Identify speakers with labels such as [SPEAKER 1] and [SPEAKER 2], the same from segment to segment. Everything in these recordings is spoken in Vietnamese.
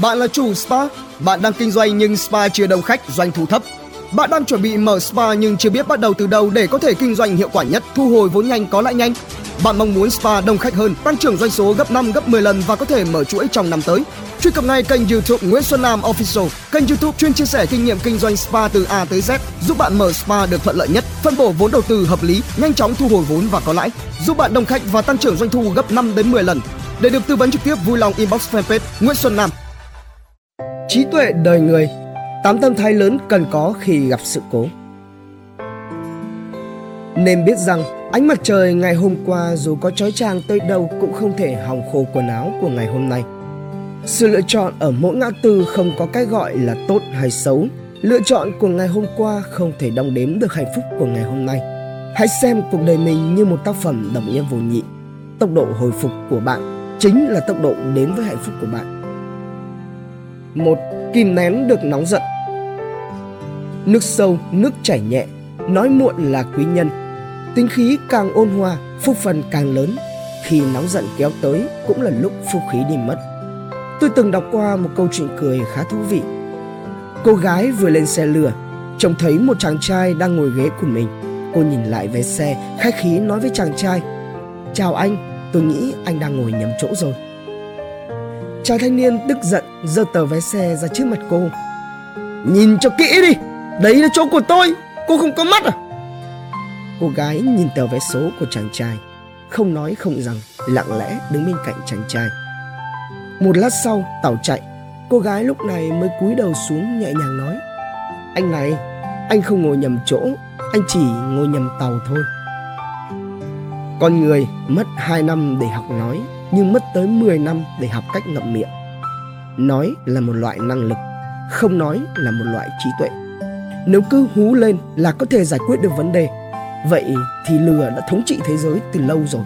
[SPEAKER 1] Bạn là chủ spa, bạn đang kinh doanh nhưng spa chưa đông khách, doanh thu thấp. Bạn đang chuẩn bị mở spa nhưng chưa biết bắt đầu từ đâu để có thể kinh doanh hiệu quả nhất, thu hồi vốn nhanh có lãi nhanh. Bạn mong muốn spa đông khách hơn, tăng trưởng doanh số gấp 5 gấp 10 lần và có thể mở chuỗi trong năm tới. Truy cập ngay kênh YouTube Nguyễn Xuân Nam Official, kênh YouTube chuyên chia sẻ kinh nghiệm kinh doanh spa từ A tới Z, giúp bạn mở spa được thuận lợi nhất, phân bổ vốn đầu tư hợp lý, nhanh chóng thu hồi vốn và có lãi, giúp bạn đông khách và tăng trưởng doanh thu gấp 5 đến 10 lần. Để được tư vấn trực tiếp vui lòng inbox fanpage Nguyễn Xuân Nam.
[SPEAKER 2] Trí tuệ đời người, Tám tâm thái lớn cần có khi gặp sự cố Nên biết rằng, ánh mặt trời ngày hôm qua dù có chói chang tới đâu cũng không thể hòng khô quần áo của ngày hôm nay. Sự lựa chọn ở mỗi ngã tư không có cái gọi là tốt hay xấu. Lựa chọn của ngày hôm qua không thể đong đếm được hạnh phúc của ngày hôm nay. Hãy xem cuộc đời mình như một tác phẩm đồng nghĩa vô nhị. Tốc độ hồi phục của bạn chính là tốc độ đến với hạnh phúc của bạn. Một, kìm nén được nóng giận. Nước sâu, nước chảy nhẹ, nói muộn là quý nhân. Tính khí càng ôn hòa, phúc phần càng lớn. Khi nóng giận kéo tới cũng là lúc phúc khí đi mất. Tôi từng đọc qua một câu chuyện cười khá thú vị. Cô gái vừa lên xe lửa, trông thấy một chàng trai đang ngồi ghế của mình. Cô nhìn lại vé xe, khách khí nói với chàng trai. Chào anh, tôi nghĩ anh đang ngồi nhầm chỗ rồi. Chàng thanh niên tức giận giơ tờ vé xe ra trước mặt cô. Nhìn cho kỹ đi, đấy là chỗ của tôi, cô không có mắt à? Cô gái nhìn tờ vé số của chàng trai, không nói không rằng, lặng lẽ đứng bên cạnh chàng trai. Một lát sau, tàu chạy, cô gái lúc này mới cúi đầu xuống nhẹ nhàng nói. Anh này, anh không ngồi nhầm chỗ, anh chỉ ngồi nhầm tàu thôi. Con người mất 2 năm để học nói nhưng mất tới 10 năm để học cách ngậm miệng. Nói là một loại năng lực, không nói là một loại trí tuệ. Nếu cứ hú lên là có thể giải quyết được vấn đề, vậy thì lừa đã thống trị thế giới từ lâu rồi.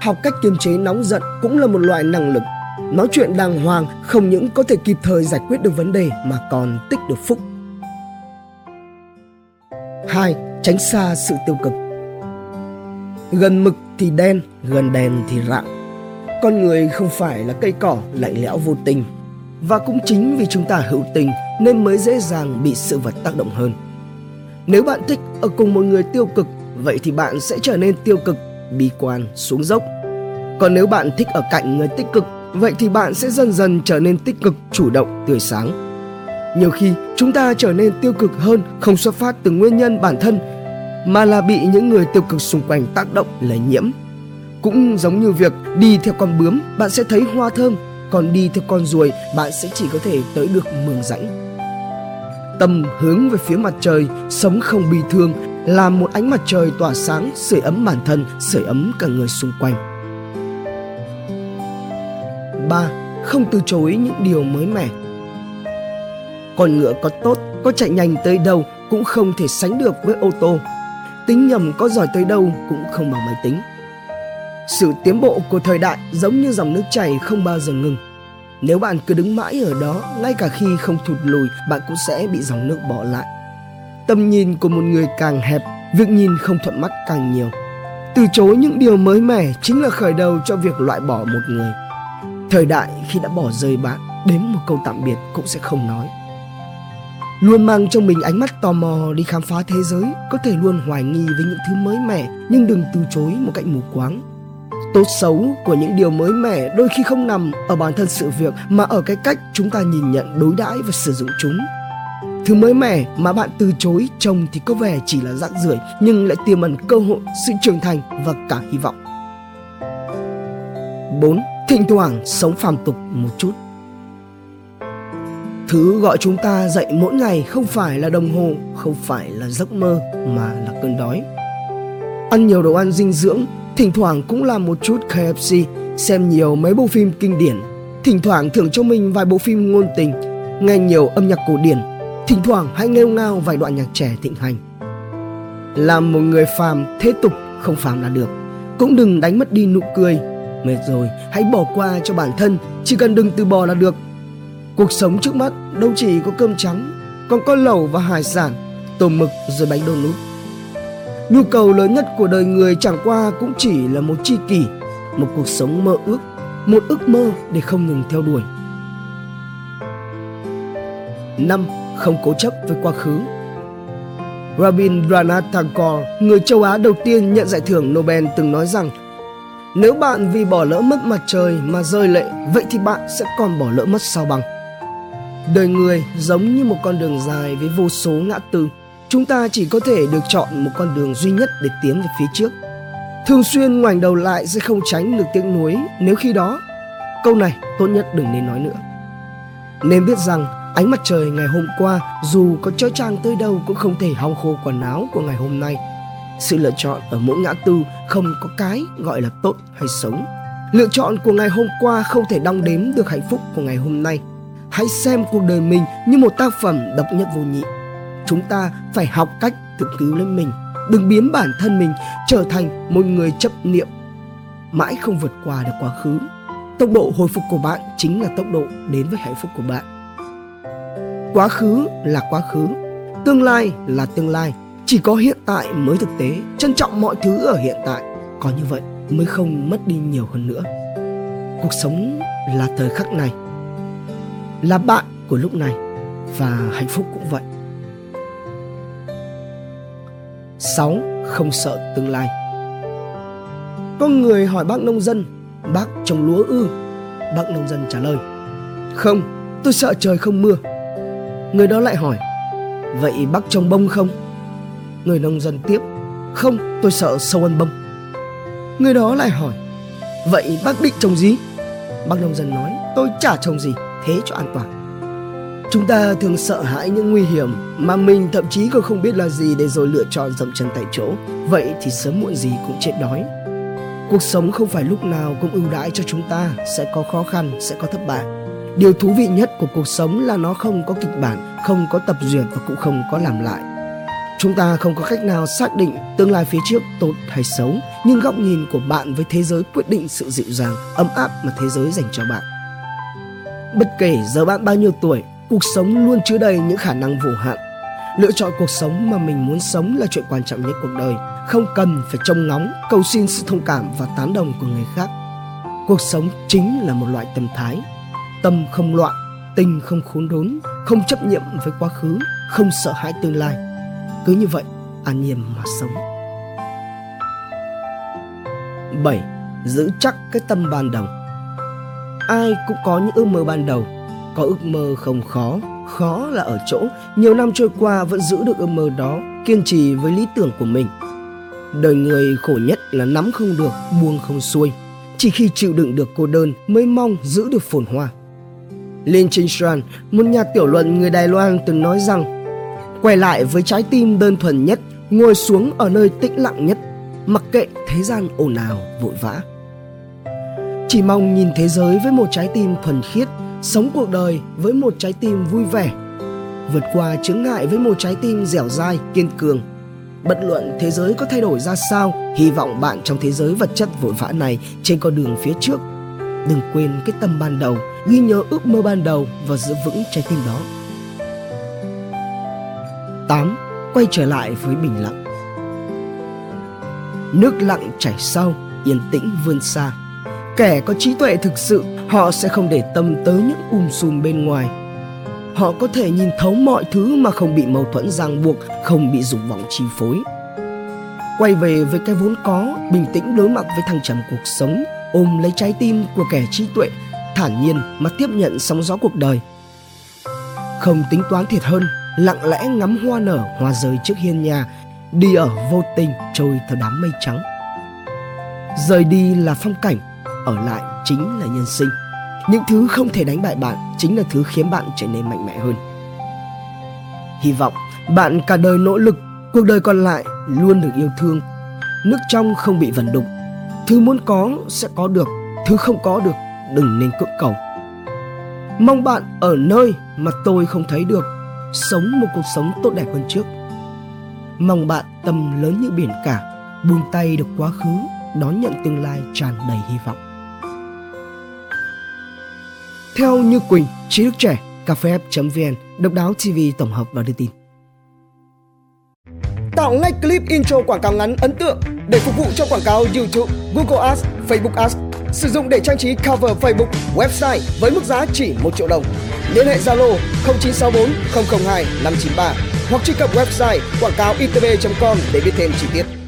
[SPEAKER 2] Học cách kiềm chế nóng giận cũng là một loại năng lực. Nói chuyện đàng hoàng không những có thể kịp thời giải quyết được vấn đề mà còn tích được phúc. 2. Tránh xa sự tiêu cực Gần mực thì đen, gần đèn thì rạng con người không phải là cây cỏ lạnh lẽo vô tình. Và cũng chính vì chúng ta hữu tình nên mới dễ dàng bị sự vật tác động hơn. Nếu bạn thích ở cùng một người tiêu cực, vậy thì bạn sẽ trở nên tiêu cực, bi quan xuống dốc. Còn nếu bạn thích ở cạnh người tích cực, vậy thì bạn sẽ dần dần trở nên tích cực, chủ động, tươi sáng. Nhiều khi, chúng ta trở nên tiêu cực hơn không xuất phát từ nguyên nhân bản thân, mà là bị những người tiêu cực xung quanh tác động lây nhiễm cũng giống như việc đi theo con bướm bạn sẽ thấy hoa thơm. Còn đi theo con ruồi bạn sẽ chỉ có thể tới được mường rãnh. Tâm hướng về phía mặt trời sống không bi thương làm một ánh mặt trời tỏa sáng sưởi ấm bản thân sưởi ấm cả người xung quanh. 3. Không từ chối những điều mới mẻ. Con ngựa có tốt, có chạy nhanh tới đâu cũng không thể sánh được với ô tô. Tính nhầm có giỏi tới đâu cũng không bằng máy tính sự tiến bộ của thời đại giống như dòng nước chảy không bao giờ ngừng. Nếu bạn cứ đứng mãi ở đó, ngay cả khi không thụt lùi, bạn cũng sẽ bị dòng nước bỏ lại. Tầm nhìn của một người càng hẹp, việc nhìn không thuận mắt càng nhiều. Từ chối những điều mới mẻ chính là khởi đầu cho việc loại bỏ một người. Thời đại khi đã bỏ rơi bạn, đến một câu tạm biệt cũng sẽ không nói. Luôn mang trong mình ánh mắt tò mò đi khám phá thế giới, có thể luôn hoài nghi với những thứ mới mẻ, nhưng đừng từ chối một cách mù quáng tốt xấu của những điều mới mẻ đôi khi không nằm ở bản thân sự việc mà ở cái cách chúng ta nhìn nhận đối đãi và sử dụng chúng thứ mới mẻ mà bạn từ chối trông thì có vẻ chỉ là rác rưởi nhưng lại tiềm ẩn cơ hội sự trưởng thành và cả hy vọng 4. Thỉnh thoảng sống phàm tục một chút Thứ gọi chúng ta dậy mỗi ngày không phải là đồng hồ, không phải là giấc mơ mà là cơn đói. Ăn nhiều đồ ăn dinh dưỡng Thỉnh thoảng cũng làm một chút KFC, xem nhiều mấy bộ phim kinh điển. Thỉnh thoảng thưởng cho mình vài bộ phim ngôn tình, nghe nhiều âm nhạc cổ điển. Thỉnh thoảng hãy nghêu ngao vài đoạn nhạc trẻ thịnh hành. Làm một người phàm thế tục không phàm là được. Cũng đừng đánh mất đi nụ cười. Mệt rồi, hãy bỏ qua cho bản thân, chỉ cần đừng từ bỏ là được. Cuộc sống trước mắt đâu chỉ có cơm trắng, còn có lẩu và hải sản, tôm mực rồi bánh đô nút. Nhu cầu lớn nhất của đời người chẳng qua cũng chỉ là một tri kỷ, một cuộc sống mơ ước, một ước mơ để không ngừng theo đuổi. năm không cố chấp với quá khứ Rabindranath Tagore, người châu Á đầu tiên nhận giải thưởng Nobel từng nói rằng nếu bạn vì bỏ lỡ mất mặt trời mà rơi lệ, vậy thì bạn sẽ còn bỏ lỡ mất sao bằng. Đời người giống như một con đường dài với vô số ngã tư. Chúng ta chỉ có thể được chọn một con đường duy nhất để tiến về phía trước. Thường xuyên ngoảnh đầu lại sẽ không tránh được tiếng nuối nếu khi đó, câu này tốt nhất đừng nên nói nữa. Nên biết rằng, ánh mặt trời ngày hôm qua, dù có chói chang tới đâu cũng không thể hong khô quần áo của ngày hôm nay. Sự lựa chọn ở mỗi ngã tư không có cái gọi là tốt hay xấu. Lựa chọn của ngày hôm qua không thể đong đếm được hạnh phúc của ngày hôm nay. Hãy xem cuộc đời mình như một tác phẩm độc nhất vô nhị. Chúng ta phải học cách tự cứu lấy mình, đừng biến bản thân mình trở thành một người chấp niệm mãi không vượt qua được quá khứ. Tốc độ hồi phục của bạn chính là tốc độ đến với hạnh phúc của bạn. Quá khứ là quá khứ, tương lai là tương lai, chỉ có hiện tại mới thực tế, trân trọng mọi thứ ở hiện tại, có như vậy mới không mất đi nhiều hơn nữa. Cuộc sống là thời khắc này, là bạn của lúc này và hạnh phúc cũng vậy. 6. Không sợ tương lai Có người hỏi bác nông dân Bác trồng lúa ư Bác nông dân trả lời Không, tôi sợ trời không mưa Người đó lại hỏi Vậy bác trồng bông không? Người nông dân tiếp Không, tôi sợ sâu ăn bông Người đó lại hỏi Vậy bác định trồng gì? Bác nông dân nói Tôi chả trồng gì, thế cho an toàn Chúng ta thường sợ hãi những nguy hiểm mà mình thậm chí còn không biết là gì để rồi lựa chọn dậm chân tại chỗ. Vậy thì sớm muộn gì cũng chết đói. Cuộc sống không phải lúc nào cũng ưu đãi cho chúng ta, sẽ có khó khăn, sẽ có thất bại. Điều thú vị nhất của cuộc sống là nó không có kịch bản, không có tập duyệt và cũng không có làm lại. Chúng ta không có cách nào xác định tương lai phía trước tốt hay xấu, nhưng góc nhìn của bạn với thế giới quyết định sự dịu dàng, ấm áp mà thế giới dành cho bạn. Bất kể giờ bạn bao nhiêu tuổi, cuộc sống luôn chứa đầy những khả năng vô hạn. Lựa chọn cuộc sống mà mình muốn sống là chuyện quan trọng nhất cuộc đời, không cần phải trông ngóng, cầu xin sự thông cảm và tán đồng của người khác. Cuộc sống chính là một loại tâm thái, tâm không loạn, tình không khốn đốn, không chấp nhiệm với quá khứ, không sợ hãi tương lai. Cứ như vậy, an nhiên mà sống. 7. Giữ chắc cái tâm ban đầu Ai cũng có những ước mơ ban đầu có ước mơ không khó, khó là ở chỗ nhiều năm trôi qua vẫn giữ được ước mơ đó, kiên trì với lý tưởng của mình. Đời người khổ nhất là nắm không được, buông không xuôi. Chỉ khi chịu đựng được cô đơn mới mong giữ được phồn hoa. Lin Chingshan, một nhà tiểu luận người Đài Loan từng nói rằng quay lại với trái tim đơn thuần nhất, ngồi xuống ở nơi tĩnh lặng nhất, mặc kệ thế gian ồn ào vội vã. Chỉ mong nhìn thế giới với một trái tim thuần khiết, sống cuộc đời với một trái tim vui vẻ. Vượt qua chướng ngại với một trái tim dẻo dai kiên cường. Bất luận thế giới có thay đổi ra sao hy vọng bạn trong thế giới vật chất vội vã này trên con đường phía trước. Đừng quên cái tâm ban đầu ghi nhớ ước mơ ban đầu và giữ vững trái tim đó. 8. Quay trở lại với bình lặng. Nước lặng chảy sau, yên tĩnh vươn xa. Kẻ có trí tuệ thực sự, họ sẽ không để tâm tới những um sùm bên ngoài. Họ có thể nhìn thấu mọi thứ mà không bị mâu thuẫn ràng buộc, không bị dục vọng chi phối. Quay về với cái vốn có, bình tĩnh đối mặt với thăng trầm cuộc sống, ôm lấy trái tim của kẻ trí tuệ, thản nhiên mà tiếp nhận sóng gió cuộc đời. Không tính toán thiệt hơn, lặng lẽ ngắm hoa nở, hoa rơi trước hiên nhà, đi ở vô tình trôi theo đám mây trắng. Rời đi là phong cảnh ở lại chính là nhân sinh. Những thứ không thể đánh bại bạn chính là thứ khiến bạn trở nên mạnh mẽ hơn. Hy vọng bạn cả đời nỗ lực, cuộc đời còn lại luôn được yêu thương. Nước trong không bị vần đục, thứ muốn có sẽ có được, thứ không có được đừng nên cưỡng cầu. Mong bạn ở nơi mà tôi không thấy được, sống một cuộc sống tốt đẹp hơn trước. Mong bạn tầm lớn như biển cả, buông tay được quá khứ, đón nhận tương lai tràn đầy hy vọng theo Như Quỳnh, trí Đức trẻ, cafef.vn, độc đáo TV tổng hợp và đưa tin.
[SPEAKER 1] Tạo ngay clip intro quảng cáo ngắn ấn tượng để phục vụ cho quảng cáo YouTube, Google Ads, Facebook Ads sử dụng để trang trí cover Facebook, website với mức giá chỉ 1 triệu đồng. Liên hệ Zalo 0964 002 593 hoặc truy cập website quảng cáo itb.com để biết thêm chi tiết.